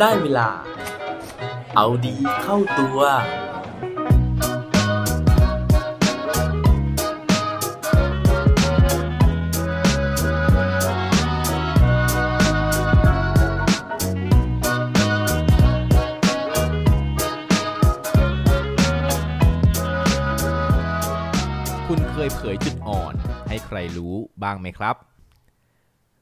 ได้เวลา เอาดีเข้าตัว คุณเคยเผยจุดอ่อน ให้ใครรู้บ้างไหมครับ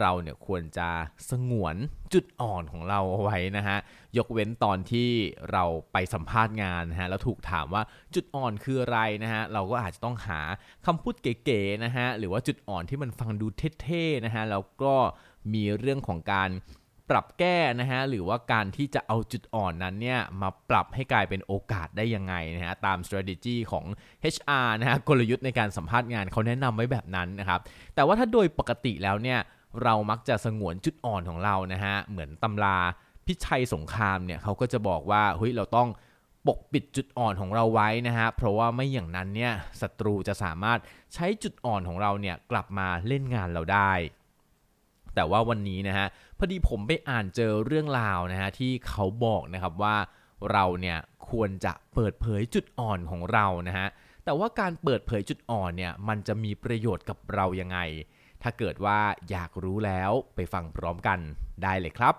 เราเนี่ยควรจะสงวนจุดอ่อนของเราเอาไว้นะฮะ ยกเว้นตอนที่เราไปสัมภาษณ์งานนะฮะแล้วถูกถามว่าจุดอ่อนคืออะไรนะฮะ เราก็อาจจะต้องหาคำพูดเก๋ๆนะฮะ หรือว่าจุดอ่อนที่มันฟังดูเท่ๆนะฮะ แล้วก็มีเรื่องของการปรับแก้นะฮะหรือว่าการที่จะเอาจุดอ่อนนั้นเนี่ยมาปรับให้กลายเป็นโอกาสได้ยังไงนะฮะตาม strategy ของ HR นะฮะกลยุทธ์ในการสัมภาษณ์งานเขาแนะนำไว้แบบนั้นนะครับแต่ว่าถ้าโดยปกติแล้วเนี่ย เรามักจะสงวนจุดอ่อนของเรานะฮะเหมือนตำราพิชัยสงครามเนี่ยเขาก็จะบอกว่าเฮ้ยเราต้องปกปิดจุดอ่อนของเราไว้นะฮะเพราะว่าไม่อย่างนั้นเนี่ยศัตรูจะสามารถใช้จุดอ่อนของเราเนี่ยกลับมาเล่นงานเราได้ แต่ว่าวันนี้นะฮะพอดีผมไปอ่านเจอเรื่องราวนะฮะที่เขาบอกนะครับว่าเราเนี่ยควรจะเปิดเผยจุดอ่อนของเรานะฮะแต่ว่าการเปิดเผยจุดอ่อนเนี่ยมันจะมีประโยชน์กับเรายังไง ถ้าเกิดว่าอยากรู้แล้วไปฟังพร้อมกันได้เลยครับ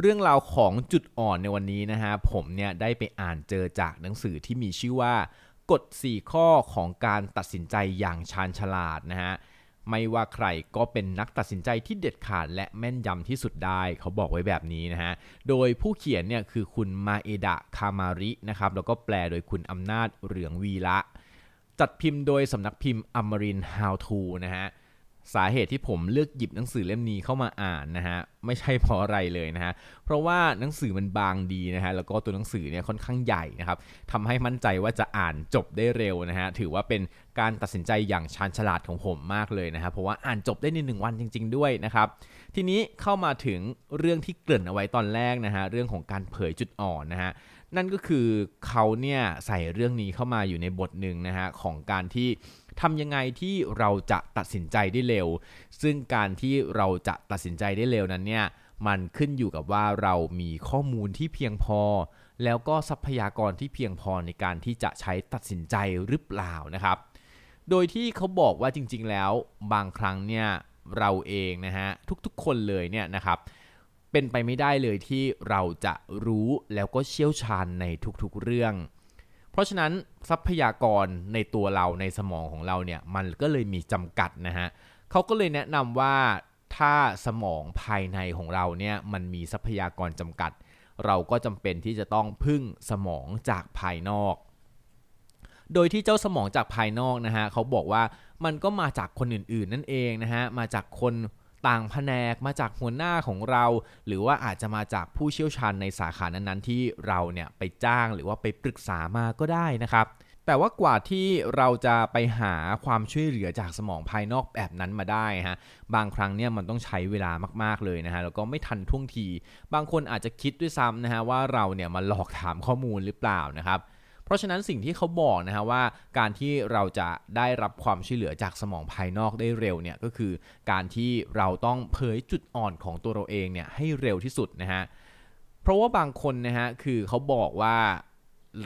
เรื่องราวของจุดอ่อนในวันนี้นะฮะผมเนี่ยได้ไปอ่านเจอจากหนังสือที่มีชื่อว่ากฎ 4 ข้อของการตัดสินใจอย่างชาญฉลาดนะฮะ ไม่ว่าใครก็เป็นนักตัดสินใจที่เด็ดขาดและแม่นยำที่สุดได้ เขาบอกไว้แบบนี้นะฮะ โดยผู้เขียนเนี่ยคือคุณมาเอดะคามารินะครับแล้วก็แปลโดยคุณอำนาจเหลืองวีละ จัดพิมพ์โดยสำนักพิมพ์อมรินฮาวทูนะฮะ สาเหตุที่ผมเลือกหยิบหนังสือเล่มนี้เข้ามาอ่านนะฮะไม่ใช่เพราะอะไรเลยนะฮะเพราะว่าหนังสือมันบางดีนะฮะแล้วก็ตัวหนังสือเนี่ยค่อนข้างใหญ่นะครับทำให้มั่นใจว่าจะอ่านจบได้เร็วนะฮะถือว่าเป็นการตัดสินใจอย่างชาญฉลาดของผมมากเลยนะครับเพราะว่าอ่านจบได้ในหนึ่งวันจริง ๆ ด้วยนะครับทีนี้เข้ามาถึงเรื่องที่เกริ่นเอาไว้ตอนแรกนะฮะเรื่องของการเผยจุดอ่อนนะฮะนั่นก็คือเขาเนี่ยใส่เรื่องนี้เข้ามาอยู่ในบทหนึ่งนะฮะของการที่ ทำยังไงที่เราจะตัดสินใจได้เร็ว ซึ่งการที่เราจะตัดสินใจได้เร็วนั้นเนี่ยมันขึ้นอยู่กับว่าเรามีข้อมูลที่เพียงพอ แล้วก็ทรัพยากรที่เพียงพอในการที่จะใช้ตัดสินใจหรือเปล่านะครับ โดยที่เขาบอกว่าจริง ๆ แล้วบางครั้งเนี่ยเราเองนะฮะทุกๆ คนเลยเนี่ยนะครับเป็นไปไม่ได้เลยที่เราจะรู้แล้วก็เชี่ยวชาญในทุกๆเรื่อง ราะฉะนั้นทรัพยากรในตัวเราในสมองของเราเนี่ยมันก็เลยมีจำกัดนะฮะเขาก็เลยแนะนำว่าถ้าสมองภายในของเราเนี่ยมันมีทรัพยากรจำกัด เราก็จำเป็นที่จะต้องพึ่งสมองจากภายนอก โดยที่เจ้าสมองจากภายนอกนะฮะเขาบอกว่ามันก็มาจากคนอื่นๆ นั่นเองนะฮะมาจากคน ต่างแผนกมาจากหัวหน้าของเรา หรือว่าอาจจะมาจากผู้เชี่ยวชาญในสาขานั้นๆ ที่เราเนี่ยไปจ้างหรือว่าไปปรึกษามาก็ได้นะครับ แต่ว่ากว่าที่เราจะไปหาความช่วยเหลือจากสมองภายนอกแบบนั้นมาได้ฮะบางครั้งเนี่ยมันต้องใช้เวลามากๆเลยนะฮะแล้วก็ไม่ทันท่วงที บางคนอาจจะคิดด้วยซ้ำนะฮะว่าเราเนี่ยมาหลอกถามข้อมูลหรือเปล่านะครับ เพราะฉะนั้นสิ่งที่เขาบอกนะฮะว่าการที่เราจะได้รับความช่วยเหลือจากสมองภายนอกได้เร็วเนี่ยก็คือการที่เราต้องเผยจุดอ่อนของตัวเราเองเนี่ยให้เร็วที่สุดนะฮะเพราะว่าบางคนนะฮะคือเขาบอกว่า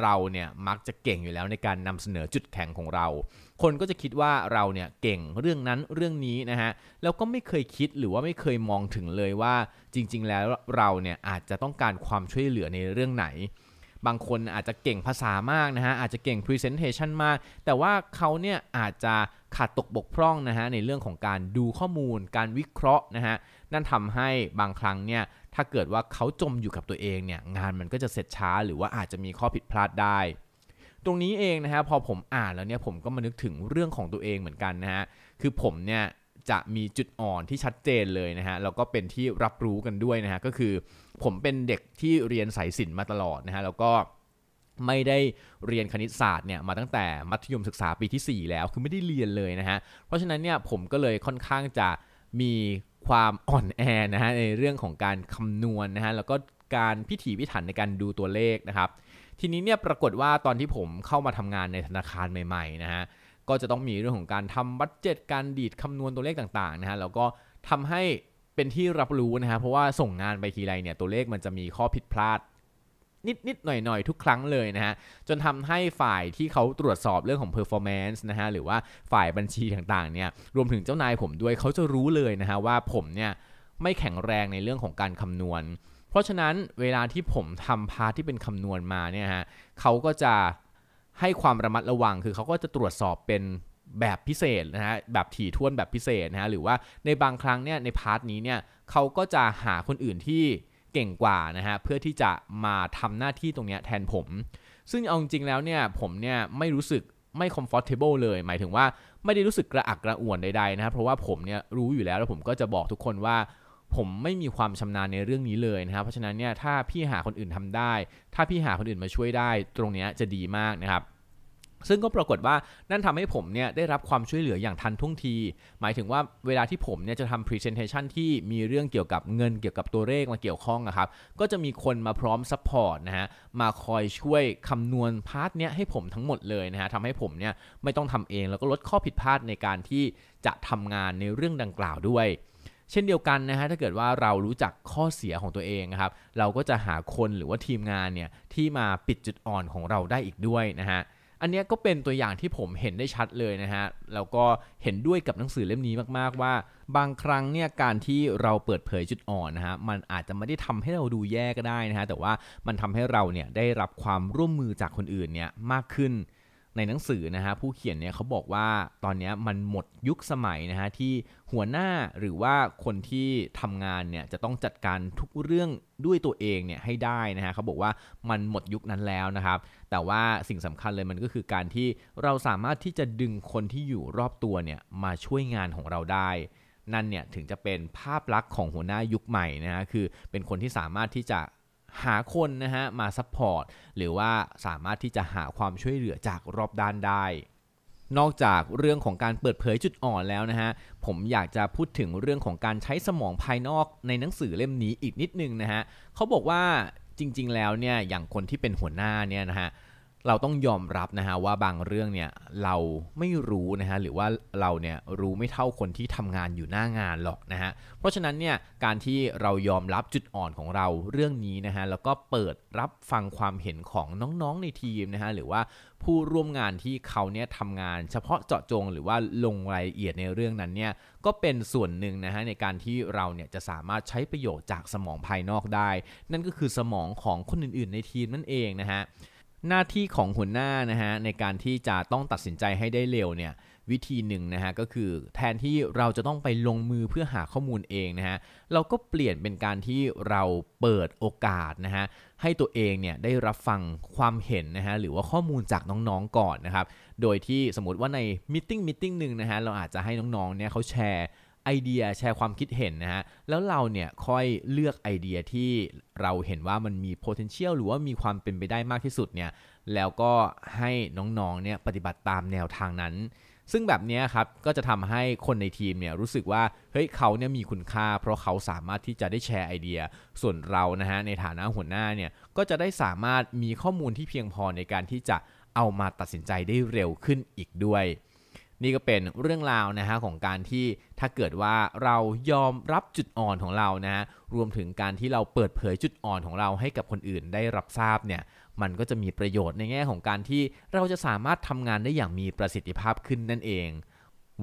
เราเนี่ยมักจะเก่งอยู่แล้วในการนำเสนอจุดแข็งของเรา คนก็จะคิดว่าเราเนี่ยเก่งเรื่องนั้นเรื่องนี้นะฮะ แล้วก็ไม่เคยคิดหรือว่าไม่เคยมองถึงเลยว่าจริง ๆ แล้วเราเนี่ยอาจจะต้องการความช่วยเหลือในเรื่องไหน บางคนอาจจะเก่งภาษามากนะฮะอาจจะเก่ง Presentation มาก แต่ว่าเขาเนี่ยอาจจะขาดตกบกพร่องนะฮะในเรื่องของการดูข้อมูล การวิเคราะห์นะฮะนั่นทำให้บางครั้งเนี่ยถ้าเกิดว่าเขาจมอยู่กับตัวเองเนี่ยงานมันก็จะเสร็จช้า หรือว่าอาจจะมีข้อผิดพลาดได้ตรงนี้เองนะฮะพอผมอ่านแล้วเนี่ยผมก็มานึกถึงเรื่องของตัวเองเหมือนกันนะฮะคือผมเนี่ย จะมีจุดอ่อนที่ชัดเจนเลยนะฮะแล้วก็เป็นที่รับรู้กันด้วยนะฮะก็คือผมเป็นเด็กที่เรียนสายศิลป์มาตลอดนะฮะแล้วก็ไม่ได้เรียนคณิตศาสตร์เนี่ยมาตั้งแต่มัธยมศึกษาปีที่ 4 แล้วคือไม่ได้เรียนเลยนะฮะเพราะฉะนั้นเนี่ยผมก็เลยค่อนข้างจะมีความอ่อนแอนะฮะในเรื่องของการคำนวณนนะฮะแล้วก็การพิถีพิถันในการดูตัวเลขนะครับทีนี้เนี่ยปรากฏว่าตอนที่ผมเข้ามาทำงานในธนาคารใหม่ๆนะฮะ ก็จะต้องมีเรื่องของการทำบัตเจ็ตการดีดคำนวณตัวเลขต่างๆนะฮะแล้วก็ทำให้เป็นที่รับรู้นะฮะเพราะว่าส่งงานไปทีไรเนี่ยตัวเลขมันจะมีข้อผิดพลาดนิดนิดหน่อยหน่อยทุกครั้งเลยนะฮะ จนทำให้ฝ่ายที่เขาตรวจสอบเรื่องของ performance นะฮะ หรือว่าฝ่ายบัญชีต่างๆ เนี่ย รวมถึงเจ้านายผมด้วยเขาจะรู้เลยนะฮะ ว่าผมเนี่ย ไม่แข็งแรงในเรื่องของการคำนวณ เพราะฉะนั้นเวลาที่ผมทำพาร์ทที่เป็นคำนวณมาเนี่ยฮะเขาก็จะ ให้ความระมัดระวัง คือเขาก็จะตรวจสอบเป็นแบบพิเศษนะฮะแบบถี่ถ้วนแบบพิเศษนะฮะหรือว่าในบางครั้งเนี่ยในพาร์ทนี้เนี่ยเขาก็จะหาคนอื่นที่เก่งกว่านะฮะเพื่อที่จะมาทำหน้าที่ตรงนี้แทนผม ซึ่งเอาจริงๆแล้วเนี่ยผมเนี่ยไม่รู้สึกไม่ comfortable เลย หมายถึงว่าไม่ได้รู้สึกกระอักกระอ่วนใดๆนะครับเพราะว่าผมเนี่ยรู้อยู่แล้วแล้วผมก็จะบอกทุกคนว่า ผมไม่มีความชำนาญในเรื่องนี้เลยนะครับเพราะฉะนั้นเนี่ยถ้าพี่หาคนอื่นทำได้ ถ้าพี่หาคนอื่นมาช่วยได้ ตรงนี้จะดีมากนะครับซึ่งก็ปรากฏว่านั่นทำให้ผมเนี่ยได้รับความช่วยเหลืออย่างทันท่วงที หมายถึงว่าเวลาที่ผมเนี่ยจะทำ presentation ที่มีเรื่องเกี่ยวกับเงินเกี่ยวกับตัวเลขมาเกี่ยวข้องนะครับ ก็จะมีคนมาพร้อม support นะฮะ มาคอยช่วยคำนวณพาร์ทเนี้ยให้ผมทั้งหมดเลยนะฮะทำให้ผมเนี่ยไม่ต้องทำเองแล้วก็ลดข้อผิดพลาดในการที่จะทำงานในเรื่องดังกล่าวด้วย เช่นเดียวกันนะฮะถ้าเกิดว่าเรารู้จักข้อเสียของตัวเองนะครับ เราก็จะหาคนหรือว่าทีมงานเนี่ยที่มาปิดจุดอ่อนของเราได้อีกด้วยนะฮะอันนี้ก็เป็นตัวอย่างที่ผมเห็นได้ชัดเลยนะฮะ แล้วก็เห็นด้วยกับหนังสือเล่มนี้มากๆว่า บางครั้งเนี่ยการที่เราเปิดเผยจุดอ่อนนะฮะ มันอาจจะไม่ได้ทำให้เราดูแย่ก็ได้นะฮะ แต่ว่ามันทำให้เราเนี่ยได้รับความร่วมมือจากคนอื่นเนี่ยมากขึ้น ในหนังสือนะฮะผู้เขียนเนี่ยเขาบอกว่าตอนนี้มันหมดยุคสมัยนะฮะที่หัวหน้าหรือว่าคนที่ทำงานเนี่ยจะต้องจัดการทุกเรื่องด้วยตัวเองเนี่ยให้ได้นะฮะเขาบอกว่ามันหมดยุคนั้นแล้วนะครับ แต่ว่าสิ่งสำคัญเลยมันก็คือการที่เราสามารถที่จะดึงคนที่อยู่รอบตัวเนี่ยมาช่วยงานของเราได้นั่นเนี่ยถึงจะเป็นภาพลักษณ์ของหัวหน้ายุคใหม่นะฮะคือเป็นคนที่สามารถที่จะ หาคนนะฮะมา support หรือว่าสามารถที่จะหาความช่วยเหลือจากรอบด้านได้ นอกจากเรื่องของการเปิดเผยจุดอ่อนแล้วนะฮะผมอยากจะพูดถึงเรื่องของการใช้สมองภายนอกในหนังสือเล่มนี้อีกนิดนึงนะฮะเขาบอกว่าจริง ๆ แล้วเนี่ยอย่างคนที่เป็นหัวหน้าเนี่ยนะฮะ เราต้องยอมรับนะฮะว่าบางเรื่องเนี่ยเราไม่รู้นะฮะหรือว่าเราเนี่ยรู้ไม่เท่าคนที่ทำงานอยู่หน้างานหรอกนะฮะเพราะฉะนั้นเนี่ยการที่เรายอมรับจุดอ่อนของเราเรื่องนี้นะฮะแล้วก็เปิดรับฟังความเห็นของน้องๆในทีมนะฮะหรือว่าผู้ร่วมงานที่เขาเนี่ยทำงานเฉพาะเจาะจง หรือว่าลงรายละเอียดในเรื่องนั้นเนี่ยก็เป็นส่วนหนึ่งนะฮะในการที่เราเนี่ยจะสามารถใช้ประโยชน์จากสมองภายนอกได้ นั่นก็คือสมองของคนอื่นๆ ในทีมนั่นเองนะฮะ หน้าที่ของหัวหน้านะฮะในการที่จะต้องตัดสินใจให้ได้เร็วเนี่ยวิธีหนึ่งนะฮะก็คือแทนที่เราจะต้องไปลงมือเพื่อหาข้อมูลเองนะฮะเราก็เปลี่ยนเป็นการที่เราเปิดโอกาสนะฮะให้ตัวเองเนี่ยได้รับฟังความเห็นนะฮะหรือว่าข้อมูลจากน้องๆก่อนนะครับโดยที่สมมติว่าในมิ팅มิ팅หนึ่งนะฮะเราอาจจะให้น้องๆเนี่ยเขาแชร์ ไอเดียแชร์ความคิดเห็นนะฮะแล้วเราเนี่ยค่อยเลือกไอเดียที่เราเห็นว่ามันมี potential หรือว่ามีความเป็นไปได้มากที่สุดเนี่ยแล้วก็ให้น้องๆเนี่ยปฏิบัติตามแนวทางนั้น ซึ่งแบบนี้ครับก็จะทำให้คนในทีมเนี่ยรู้สึกว่าเฮ้ยเขาเนี่ยมีคุณค่า เพราะเขาสามารถที่จะได้แชร์ไอเดีย ส่วนเรานะฮะในฐานะหัวหน้าเนี่ยก็จะได้สามารถมีข้อมูลที่เพียงพอในการที่จะเอามาตัดสินใจได้เร็วขึ้นอีกด้วย นี่ก็เป็นเรื่องราวนะฮะของการที่ถ้าเกิดว่าเรายอมรับจุดอ่อนของเรานะฮะรวมถึงการที่เราเปิดเผยจุดอ่อนของเราให้กับคนอื่นได้รับทราบเนี่ยมันก็จะมีประโยชน์ในแง่ของการที่เราจะสามารถทำงานได้อย่างมีประสิทธิภาพขึ้นนั่นเอง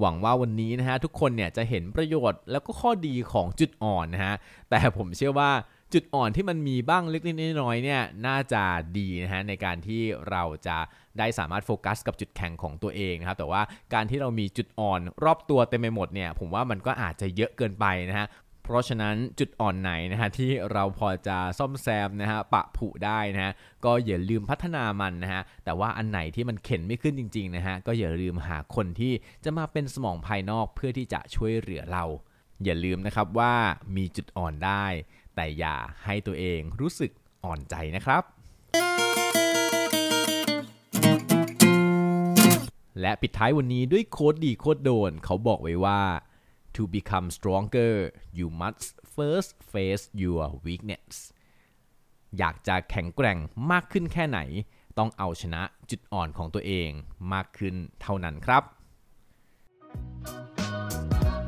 หวังว่าวันนี้นะฮะทุกคนเนี่ยจะเห็นประโยชน์แล้วก็ข้อดีของจุดอ่อนนะฮะแต่ผมเชื่อว่า จุดอ่อนที่มันมีบ้างเล็กน้อยๆเนี่ยน่าจะดีนะฮะในการที่เราจะได้สามารถโฟกัสกับจุดแข็งของตัวเองนะครับแต่ว่าการที่เรามีจุดอ่อนรอบตัวเต็มไปหมดเนี่ยผมว่ามันก็อาจจะเยอะเกินไปนะฮะเพราะฉะนั้นจุดอ่อนไหนนะฮะที่เราพอจะซ่อมแซมนะฮะปะผุได้นะฮะก็อย่าลืมพัฒนามันนะฮะแต่ว่าอันไหนที่มันเข็นไม่ขึ้นจริงๆนะฮะก็อย่าลืมหาคนที่จะมาเป็นสมองภายนอกเพื่อที่จะช่วยเหลือเรา อย่าลืมนะครับว่ามีจุดอ่อนได้ แต่อย่าให้ตัวเองรู้สึกอ่อนใจนะครับ และปิดท้ายวันนี้ด้วยโค้ดดีโค้ดโดน เขาบอกไว้ว่า to become stronger you must first face your weakness อยากจะแข็งแกร่งมากขึ้นแค่ไหน ต้องเอาชนะจุดอ่อนของตัวเองมากขึ้นเท่านั้นครับ